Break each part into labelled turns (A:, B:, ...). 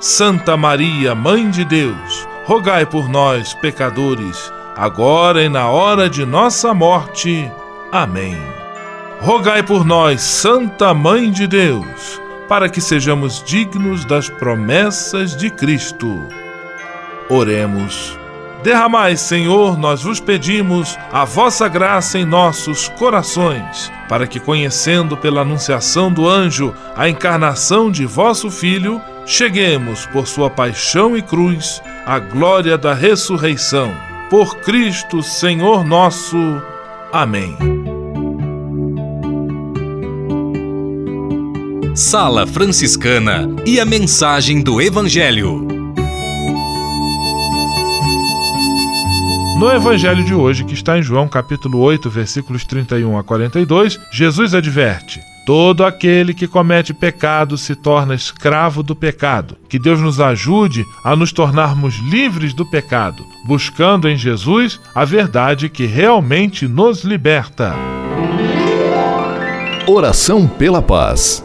A: Santa Maria, Mãe de Deus, rogai por nós, pecadores, agora e na hora de nossa morte. Amém. Rogai por nós, Santa Mãe de Deus, para que sejamos dignos das promessas de Cristo. Oremos. Derramai, Senhor, nós vos pedimos, a vossa graça em nossos corações, para que, conhecendo pela anunciação do anjo a encarnação de vosso Filho, cheguemos, por sua paixão e cruz, à glória da ressurreição. Por Cristo, Senhor nosso. Amém.
B: Sala Franciscana e a mensagem do Evangelho.
A: No evangelho de hoje, que está em João capítulo 8, versículos 31 a 42, Jesus adverte: Todo aquele que comete pecado se torna escravo do pecado. Que Deus nos ajude a nos tornarmos livres do pecado, buscando em Jesus a verdade que realmente nos liberta.
B: Oração pela paz.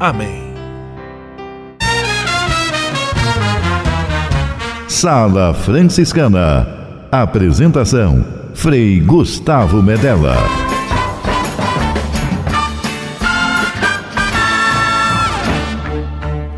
A: Amém.
B: Sala Franciscana. Apresentação: Frei Gustavo Medella.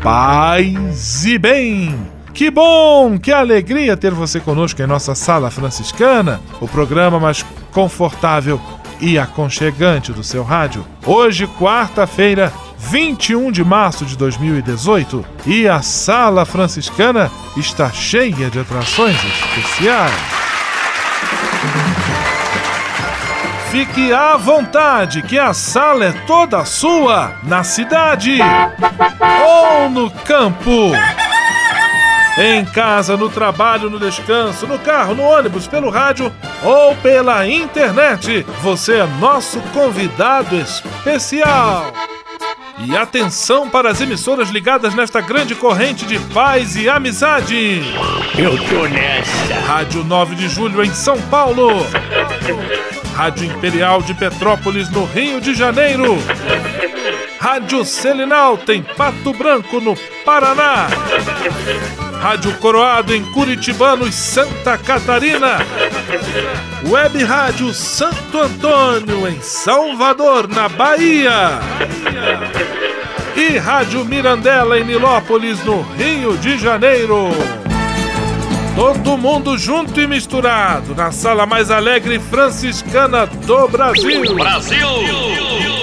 A: Paz e bem! Que bom, que alegria ter você conosco em nossa Sala Franciscana, o programa mais confortável e aconchegante do seu rádio. Hoje, quarta-feira, 21 de março de 2018, e a Sala Franciscana está cheia de atrações especiais. Fique à vontade, que a sala é toda sua, na cidade ou no campo. Em casa, no trabalho, no descanso, no carro, no ônibus, pelo rádio ou pela internet, você é nosso convidado especial. E atenção para as emissoras ligadas nesta grande corrente de paz e amizade.
C: Eu tô nessa.
A: Rádio 9 de Julho em São Paulo. Rádio Imperial de Petrópolis no Rio de Janeiro. Rádio Selinal tem Pato Branco no Paraná. Rádio Coroado em Curitibano e Santa Catarina. Web Rádio Santo Antônio em Salvador, na Bahia. E Rádio Mirandela em Nilópolis, no Rio de Janeiro. Todo mundo junto e misturado na sala mais alegre franciscana do Brasil.
C: Brasil!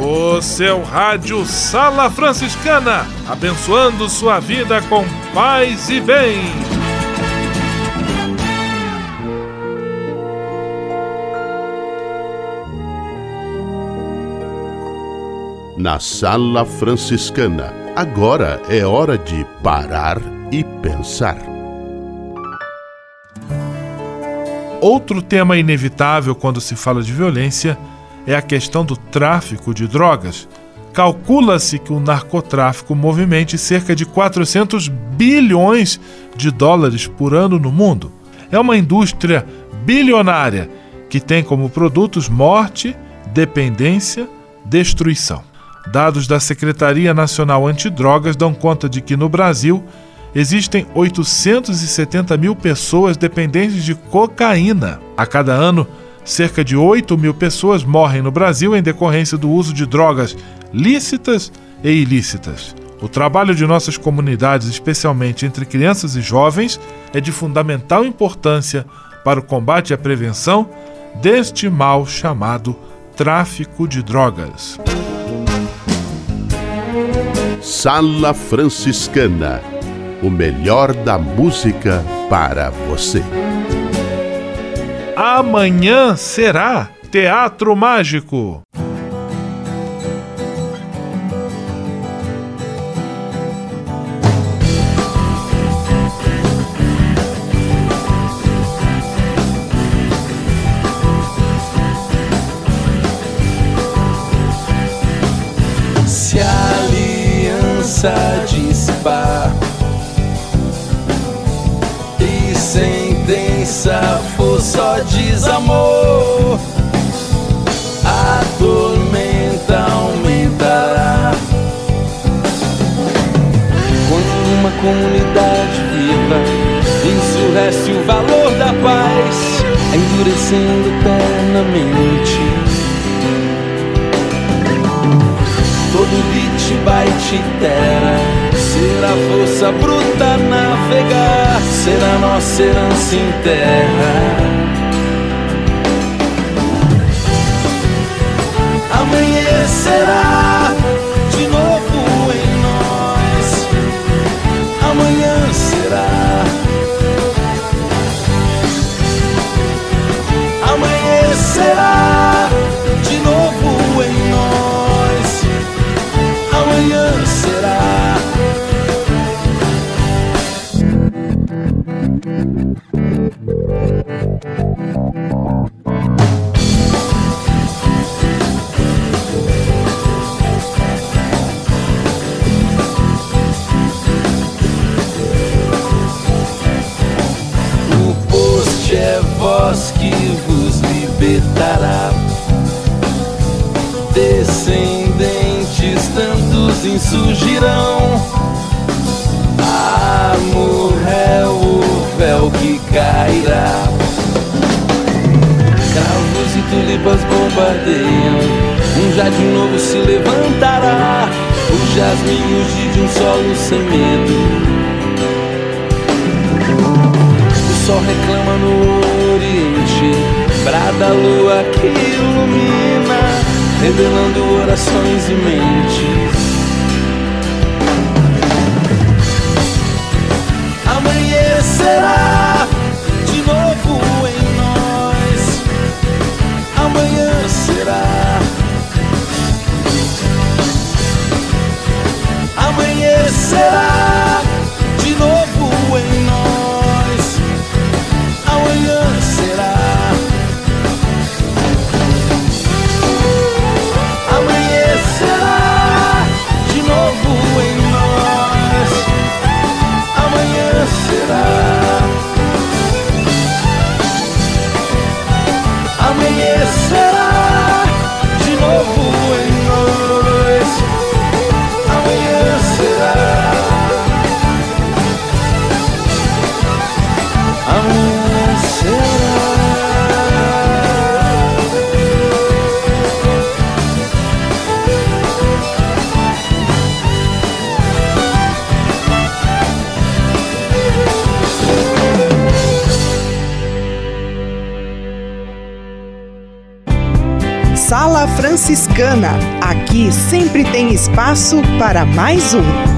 A: O seu rádio Sala Franciscana, abençoando sua vida com paz e bem.
D: Na Sala Franciscana, agora é hora de parar e pensar.
A: Outro tema inevitável quando se fala de violência é a questão do tráfico de drogas. Calcula-se que o narcotráfico movimente cerca de 400 bilhões de dólares por ano no mundo. É uma indústria bilionária que tem como produtos morte, dependência, destruição. Dados da Secretaria Nacional Antidrogas dão conta de que no Brasil existem 870 mil pessoas dependentes de cocaína. A cada ano, cerca de 8 mil pessoas morrem no Brasil em decorrência do uso de drogas lícitas e ilícitas. O trabalho de nossas comunidades, especialmente entre crianças e jovens, é de fundamental importância para o combate e a prevenção deste mal chamado tráfico de drogas.
D: Sala Franciscana o melhor da música para você.
A: Amanhã será Teatro Mágico.
E: Comunidade viva. Ensurrece o valor da paz, endurecendo eternamente. todo beat bite terra. Será força bruta navegar. Será nossa herança em terra. Amanhecerá Amanhecerá de
F: Sala Franciscana. Aqui sempre tem espaço para mais um.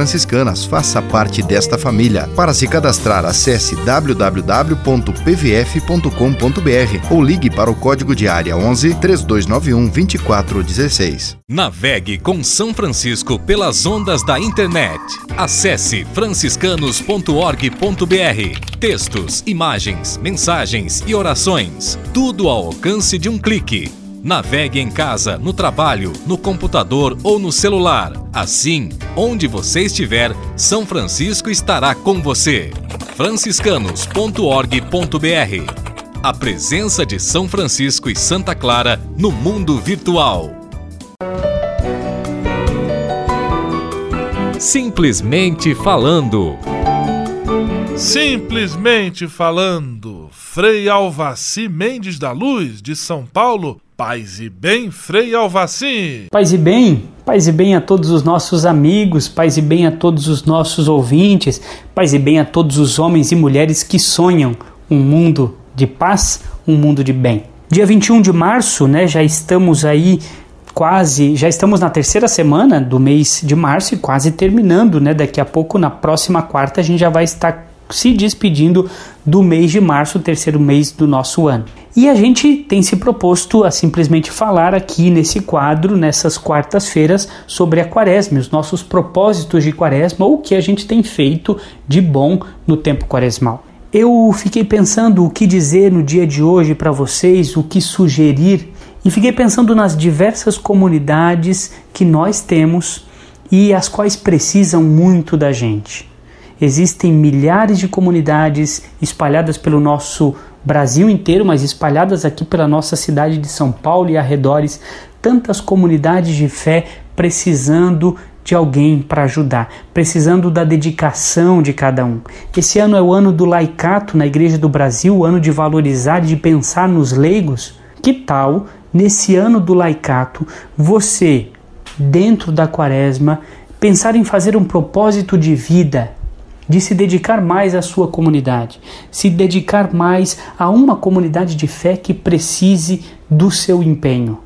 G: franciscanas. Faça parte desta família. Para se cadastrar, acesse www.pvf.com.br ou ligue para o código de área 11 3291 2416.
B: Navegue com São Francisco pelas ondas da internet. Acesse franciscanos.org.br. Textos, imagens, mensagens e orações. Tudo ao alcance de um clique Navegue em casa, no trabalho, no computador ou no celular. Assim, onde você estiver, São Francisco estará com você. franciscanos.org.br A presença de São Francisco e Santa Clara no mundo virtual. Simplesmente falando.
A: Simplesmente falando. Frei Alvaci Mendes da Luz, de São Paulo, Paz e bem, Frei Alvaci.
H: Paz e bem, paz e bem a todos os nossos amigos, paz e bem a todos os nossos ouvintes, paz e bem a todos os homens e mulheres que sonham um mundo de paz, um mundo de bem. Dia 21 de março, né, já estamos aí quase, já estamos na terceira semana do mês de março e quase terminando, né? Daqui a pouco, na próxima quarta, a gente já vai estar se despedindo do mês de março, terceiro mês do nosso ano. E a gente tem se proposto a simplesmente falar aqui nesse quadro, nessas quartas-feiras, sobre a quaresma, os nossos propósitos de quaresma ou o que a gente tem feito de bom no tempo quaresmal. Eu fiquei pensando o que dizer no dia de hoje para vocês, o que sugerir, e fiquei pensando nas diversas comunidades que nós temos e as quais precisam muito da gente. Existem milhares de comunidades espalhadas pelo nosso Brasil inteiro, mas espalhadas aqui pela nossa cidade de São Paulo e arredores, tantas comunidades de fé precisando de alguém para ajudar, precisando da dedicação de cada um. Esse ano é o ano do laicato na Igreja do Brasil, o ano de valorizar e de pensar nos leigos. Que tal, nesse ano do laicato, você, dentro da quaresma, pensar em fazer um propósito de vida de se dedicar mais à sua comunidade, se dedicar mais a uma comunidade de fé que precise do seu empenho.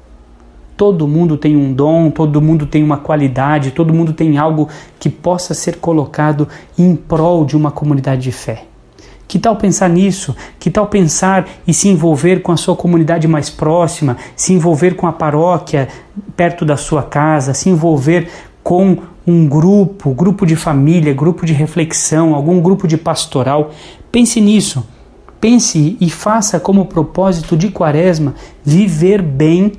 H: Todo mundo tem um dom, todo mundo tem uma qualidade, todo mundo tem algo que possa ser colocado em prol de uma comunidade de fé. Que tal pensar nisso? Que tal pensar e se envolver com a sua comunidade mais próxima, se envolver com a paróquia perto da sua casa, se envolver com um grupo, grupo de família, grupo de reflexão, algum grupo de pastoral. Pense nisso. Pense e faça como propósito de Quaresma viver bem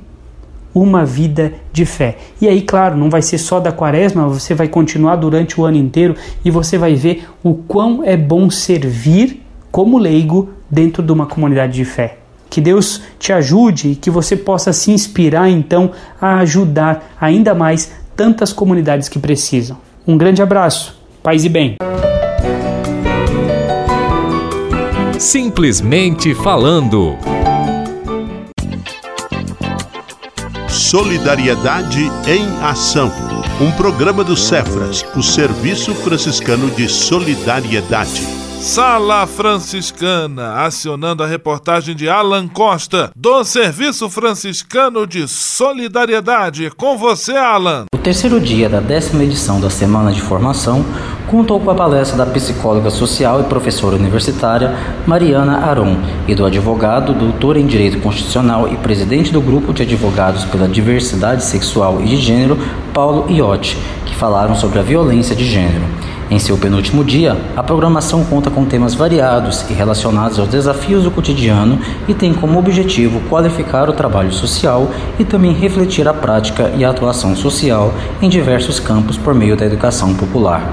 H: uma vida de fé. E aí, claro, não vai ser só da Quaresma, você vai continuar durante o ano inteiro e você vai ver o quão é bom servir como leigo dentro de uma comunidade de fé. Que Deus te ajude e que você possa se inspirar então a ajudar ainda mais tantas comunidades que precisam. Um grande abraço, paz e bem.
B: Simplesmente falando.
D: Solidariedade em Ação. Um programa do Cefras, o Serviço Franciscano de Solidariedade.
A: Sala Franciscana, acionando a reportagem de Alan Costa, do Serviço Franciscano de Solidariedade. Com você, Alan.
I: O terceiro dia da décima edição da Semana de Formação contou com a palestra da psicóloga social e professora universitária Mariana Aron e do advogado, doutor em Direito Constitucional e presidente do Grupo de Advogados pela Diversidade Sexual e de Gênero, Paulo Iotti, que falaram sobre a violência de gênero. Em seu penúltimo dia, a programação conta com temas variados e relacionados aos desafios do cotidiano e tem como objetivo qualificar o trabalho social e também refletir a prática e a atuação social em diversos campos por meio da educação popular.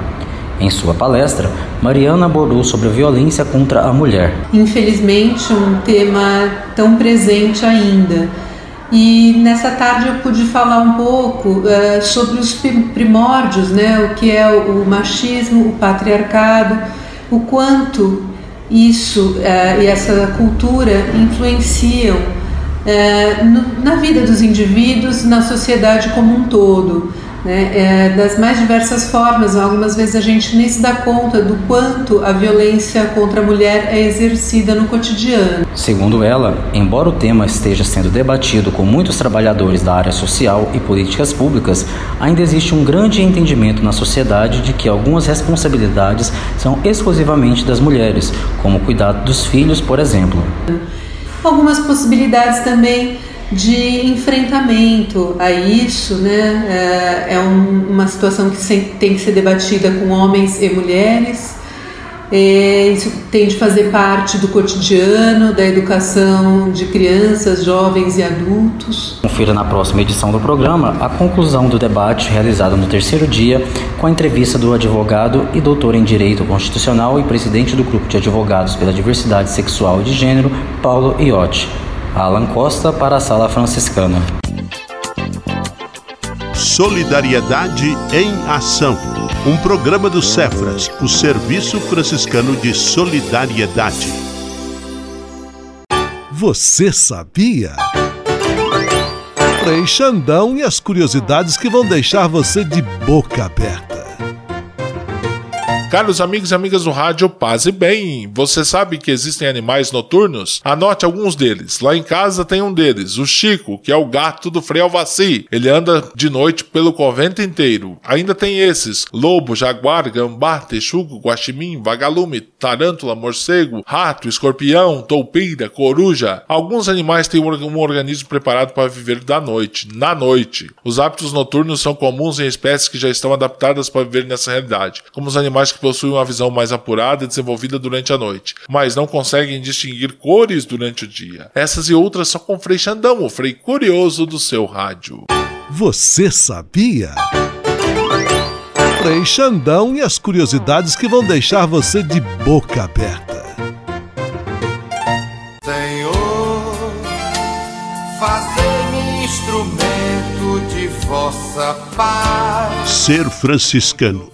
I: Em sua palestra, Mariana abordou sobre a violência contra a mulher.
J: Infelizmente, um tema tão presente ainda. E nessa tarde eu pude falar um pouco uh, sobre os primórdios, né, o que é o machismo, o patriarcado, o quanto isso uh, e essa cultura influenciam uh, no, na vida dos indivíduos, na sociedade como um todo né, é, das mais diversas formas. Algumas vezes a gente nem se dá conta do quanto a violência contra a mulher é exercida no cotidiano.
I: Segundo ela, embora o tema esteja sendo debatido com muitos trabalhadores da área social e políticas públicas, ainda existe um grande entendimento na sociedade de que algumas responsabilidades são exclusivamente das mulheres, como o cuidado dos filhos, por exemplo.
J: Algumas possibilidades também de enfrentamento a isso, né? É, é um, uma situação que tem que ser debatida com homens e mulheres. É, isso tem de fazer parte do cotidiano, da educação de crianças, jovens e adultos.
I: Confira na próxima edição do programa a conclusão do debate realizado no terceiro dia com a entrevista do advogado e doutor em Direito Constitucional e presidente do Grupo de Advogados pela Diversidade Sexual e de Gênero, Paulo Iotti. Alan Costa para a Sala Franciscana.
D: Solidariedade em Ação. Um programa do Cefras, o Serviço Franciscano de Solidariedade.
K: Você sabia? Frei Xandão e as curiosidades que vão deixar você de boca aberta.
A: Caros amigos e amigas do rádio, paz e bem. Você sabe que existem animais noturnos? Anote alguns deles. Lá em casa tem um deles, o Chico, que é o gato do Frei Alvaci. Ele anda de noite pelo convento inteiro. Ainda tem esses: lobo, jaguar, gambá, texugo, guaxinim, vagalume, tarântula, morcego, rato, escorpião, toupira, coruja. Alguns animais têm um organismo preparado para viver da noite, na noite. Os hábitos noturnos são comuns em espécies que já estão adaptadas para viver nessa realidade, como os animais que possuem uma visão mais apurada e desenvolvida durante a noite, mas não conseguem distinguir cores durante o dia. Essas e outras só com Frei Xandão, o Frei curioso do seu rádio.
K: Você sabia? Frei Xandão e as curiosidades que vão deixar você de boca aberta.
L: Senhor, fazei-me instrumento de vossa paz.
D: Ser franciscano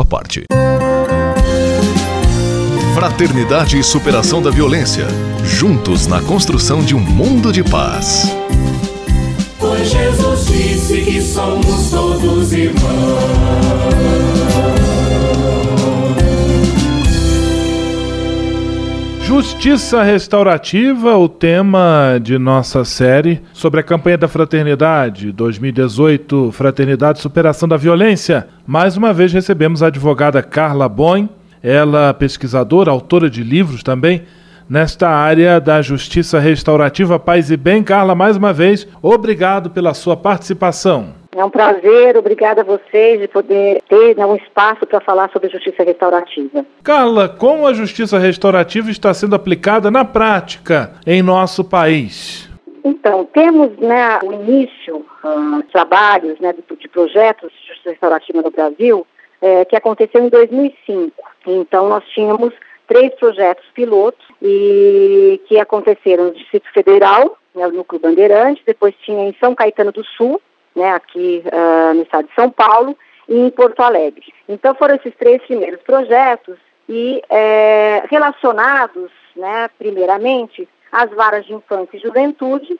B: sua parte. Fraternidade e superação da violência. Juntos na construção de um mundo de paz.
M: Pois Jesus disse que somos todos irmãos.
A: Justiça Restaurativa, o tema de nossa série sobre a campanha da Fraternidade 2018, Fraternidade Superação da Violência. Mais uma vez recebemos a advogada Carla Boin, ela pesquisadora, autora de livros também, nesta área da Justiça Restaurativa. Paz e bem, Carla, mais uma vez, obrigado pela sua participação.
N: É um prazer, obrigada a vocês de poder ter né, um espaço para falar sobre justiça restaurativa.
A: Carla, como a justiça restaurativa está sendo aplicada na prática em nosso país?
N: Então, temos né, o início, uh, trabalhos né, de, de projetos de justiça restaurativa no Brasil, é, que aconteceu em 2005. Então, nós tínhamos três projetos pilotos e que aconteceram no Distrito Federal, né, no Núcleo Bandeirante, depois tinha em São Caetano do Sul, né, aqui uh, no estado de São Paulo, e em Porto Alegre. Então foram esses três primeiros projetos e é, relacionados, né, primeiramente, às varas de infância e juventude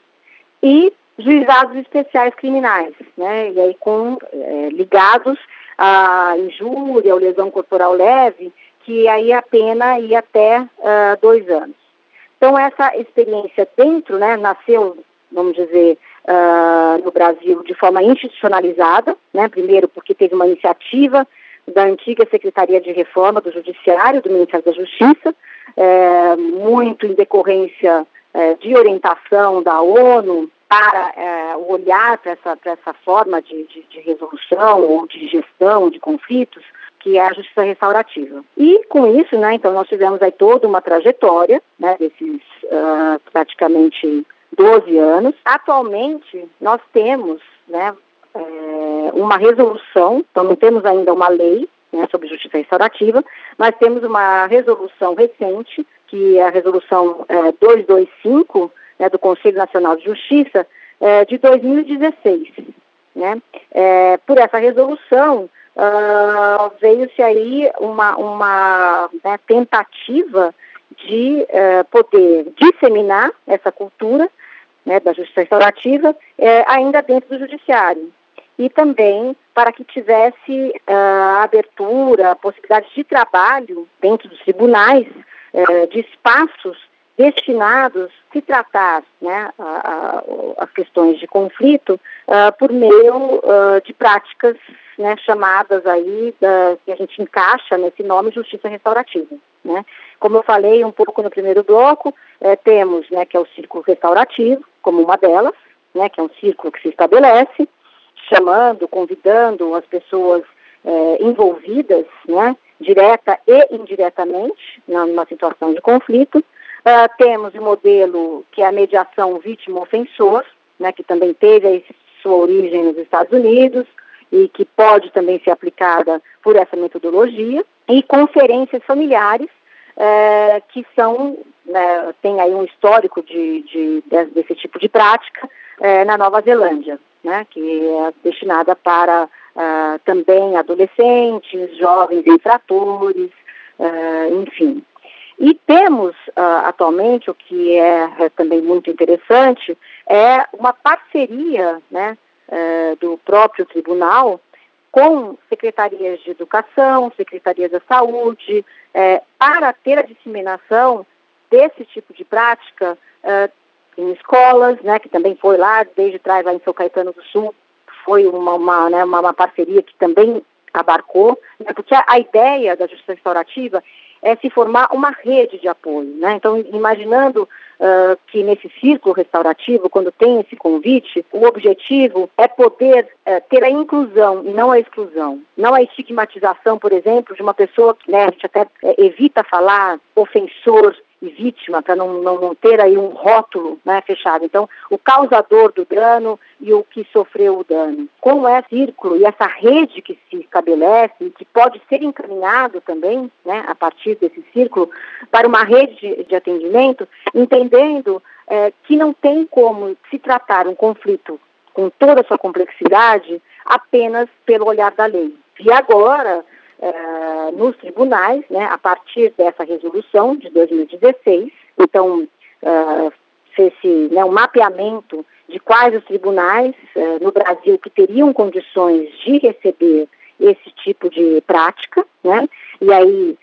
N: e juizados especiais criminais, né, e aí com é, ligados à injúria ou lesão corporal leve, que aí a pena ia até uh, dois anos. Então, essa experiência dentro, né, nasceu, vamos dizer, uh, no Brasil de forma institucionalizada, né, primeiro porque teve uma iniciativa da antiga Secretaria de Reforma do Judiciário, do Ministério da Justiça, é, muito em decorrência é, de orientação da ONU para é, olhar para essa, essa forma de, de, de resolução ou de gestão de conflitos, que é a justiça restaurativa. E com isso, né, então nós tivemos aí toda uma trajetória, né, desses uh, praticamente 12 anos. Atualmente, nós temos, né, é, uma resolução, então não temos ainda uma lei né, sobre justiça restaurativa, mas temos uma resolução recente, que é a resolução é, 225, né, do Conselho Nacional de Justiça, é, de 2016. Né? É, por essa resolução, uh, veio-se aí uma, uma né, tentativa de uh, poder disseminar essa cultura né, da justiça restaurativa uh, ainda dentro do judiciário. E também para que tivesse uh, abertura, possibilidade de trabalho dentro dos tribunais, de espaços destinados a tratar né, as questões de conflito por meio de práticas né, chamadas aí que a gente encaixa nesse nome justiça restaurativa. Né? Como eu falei um pouco no primeiro bloco, é, temos né, que é o círculo restaurativo como uma delas, né, que é um círculo que se estabelece, chamando, convidando as pessoas é, envolvidas, né, direta e indiretamente, numa situação de conflito. Uh, temos o modelo que é a mediação vítima-ofensor, né, que também teve sua origem nos Estados Unidos, e que pode também ser aplicada por essa metodologia, e conferências familiares, é, que são, né, tem aí um histórico de, de, de desse tipo de prática é, na Nova Zelândia, né, que é destinada para uh, também adolescentes, jovens infratores, uh, enfim. E temos uh, atualmente, o que é, é, também muito interessante, é uma parceria né, eh, do próprio tribunal com secretarias de educação, secretarias da saúde, eh, para ter a disseminação desse tipo de prática eh, em escolas, né, que também foi lá desde trás, lá em São Caetano do Sul, foi uma, uma, né, uma, uma parceria que também abarcou, né, porque a, a, ideia da justiça restaurativa é se formar uma rede de apoio. Né? Então, imaginando uh, que nesse círculo restaurativo, quando tem esse convite, o objetivo é poder uh, ter a inclusão e não a exclusão. Não a estigmatização, por exemplo, de uma pessoa que né, a gente até uh, evita falar ofensor e vítima, para não, não, não, ter aí um rótulo né, fechado. Então, o causador do dano e o que sofreu o dano. Como é círculo e essa rede que se estabelece, que pode ser encaminhado também, né, a partir desse círculo, para uma rede de, atendimento, entendendo é, que não tem como se tratar um conflito com toda a sua complexidade apenas pelo olhar da lei. E agora, nos tribunais, né, a partir dessa resolução de 2016. Então, uh, fez-se né, um mapeamento de quais os tribunais uh, no Brasil que teriam condições de receber esse tipo de prática, né? E aí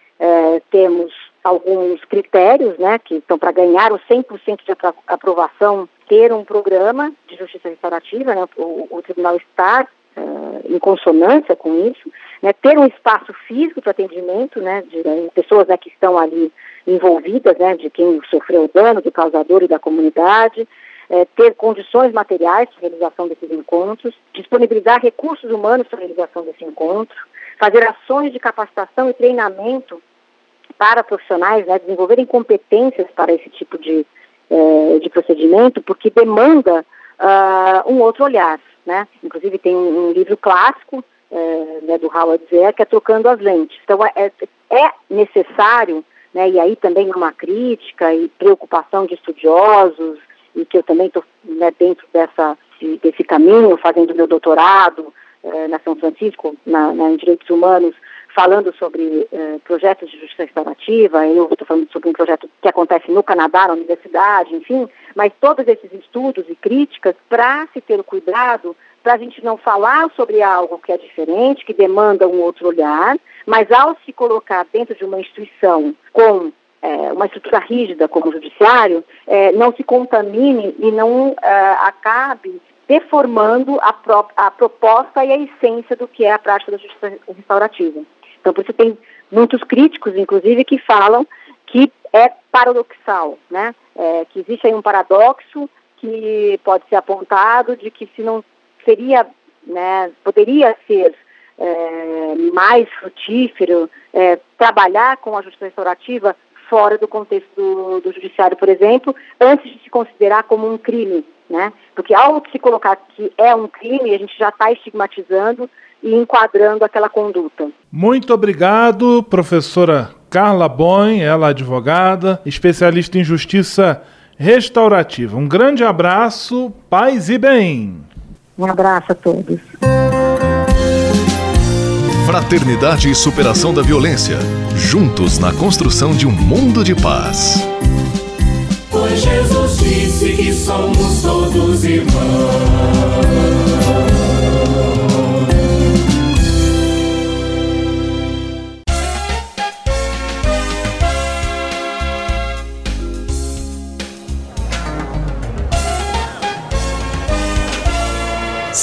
N: temos alguns critérios, né, que estão para ganhar o 100% de aprovação, ter um programa de justiça restaurativa, né, o, o tribunal estar uh, em consonância com isso, né, ter um espaço físico para atendimento, né, de, de pessoas né, que estão ali envolvidas, né, de quem sofreu o dano, do causador e da comunidade, é, ter condições materiais para realização desses encontros, disponibilizar recursos humanos para realização desse encontro, fazer ações de capacitação e treinamento para profissionais, né, desenvolverem competências para esse tipo de, é, de procedimento, porque demanda uh, um outro olhar, né? Inclusive tem um, livro clássico é, né, do Howard Zer, que é trocando as lentes. Então, é, é, é necessário, né, e aí também uma crítica e preocupação de estudiosos, e que eu também estou né, dentro dessa, desse caminho, fazendo meu doutorado é, na São Francisco, na, na, em Direitos Humanos, falando sobre eh, projetos de justiça restaurativa, eu estou falando sobre um projeto que acontece no Canadá, na universidade, enfim, mas todos esses estudos e críticas para se ter o cuidado para a gente não falar sobre algo que é diferente, que demanda um outro olhar, mas ao se colocar dentro de uma instituição com é, uma estrutura rígida como o judiciário, é, não se contamine e não é, acabe deformando a, a proposta e a essência do que é a prática da justiça restaurativa. Então, por isso tem muitos críticos, inclusive, que falam que é paradoxal, né? É, que existe aí um paradoxo que pode ser apontado de que se não seria, né, poderia ser é, mais frutífero é, trabalhar com a justiça restaurativa fora do contexto do, do, judiciário, por exemplo, antes de se considerar como um crime, né? Porque ao se colocar que é um crime, a gente já está estigmatizando e enquadrando aquela conduta.
A: Muito obrigado, professora Carla Boyn, ela é advogada, especialista em justiça restaurativa. Um grande abraço, paz e bem.
N: Um abraço a todos.
B: Fraternidade e superação da violência. Juntos na construção de um mundo de paz.
M: Pois Jesus disse que somos todos irmãos.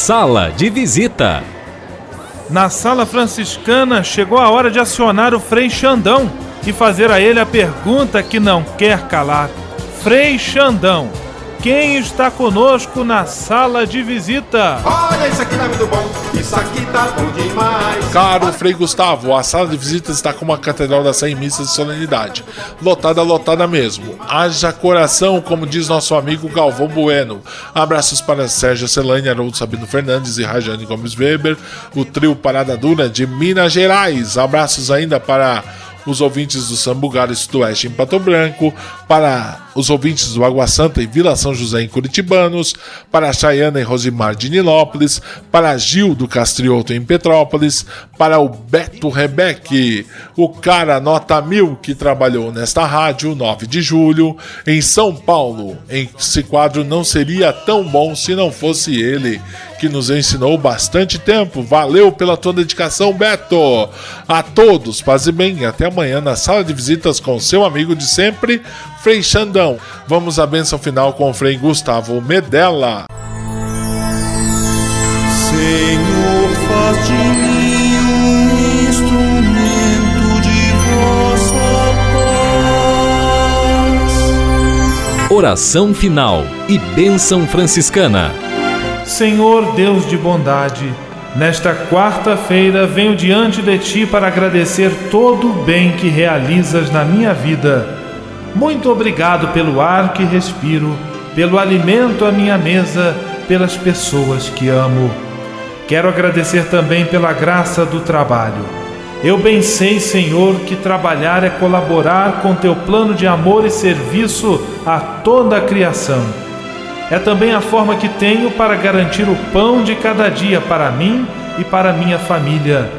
B: Sala de visita.
A: Na sala franciscana chegou a hora de acionar o Frei Xandão e fazer a ele a pergunta que não quer calar. Frei Xandão, quem está conosco na sala de visita?
L: Olha, isso aqui tá muito bom, isso aqui tá bom demais.
O: Caro Frei Gustavo, a sala de visita está como a Catedral das 100 Missas de Solenidade. Lotada, lotada mesmo. Haja coração, como diz nosso amigo Galvão Bueno. Abraços para Sérgio Celane, Haroldo Sabino Fernandes e Rajane Gomes Weber, o trio Parada Dura de Minas Gerais. Abraços ainda para os ouvintes do Sambugar Sudoeste em Pato Branco, para os ouvintes do Água Santa em Vila São José em Curitibanos, para a Chayana e Rosimar de Nilópolis, para Gil do Castrioto em Petrópolis, para o Beto Rebeque, o cara nota mil que trabalhou nesta rádio, 9 de julho, em São Paulo. Esse quadro não seria tão bom se não fosse ele, que nos ensinou bastante tempo. Valeu pela tua dedicação, Beto! A todos, paz e bem, até amanhã na sala de visitas com seu amigo de sempre, Frei Xandão. Vamos à bênção final com o Frei Gustavo Medella.
P: Senhor, faz de mim um instrumento de vossa
B: paz. Oração final e bênção franciscana.
A: Senhor Deus de bondade, nesta quarta-feira venho diante de ti para agradecer todo o bem que realizas na minha vida muito obrigado pelo ar que respiro, pelo alimento à minha mesa, pelas pessoas que amo. Quero agradecer também pela graça do trabalho. Eu bem sei, Senhor, que trabalhar é colaborar com teu plano de amor e serviço a toda a criação. É também a forma que tenho para garantir o pão de cada dia para mim e para minha família.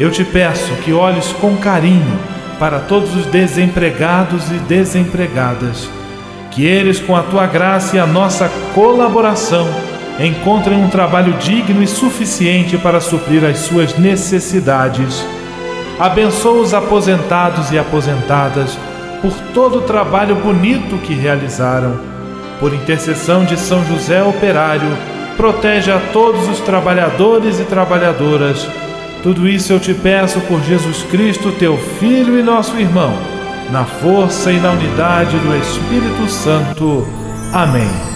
A: Eu te peço que olhes com carinho para todos os desempregados e desempregadas. Que eles, com a tua graça e a nossa colaboração, encontrem um trabalho digno e suficiente para suprir as suas necessidades. Abençoa os aposentados e aposentadas por todo o trabalho bonito que realizaram. Por intercessão de São José Operário, protege a todos os trabalhadores e trabalhadoras tudo isso eu te peço por Jesus Cristo, teu Filho e nosso irmão, na força e na unidade do Espírito Santo. Amém.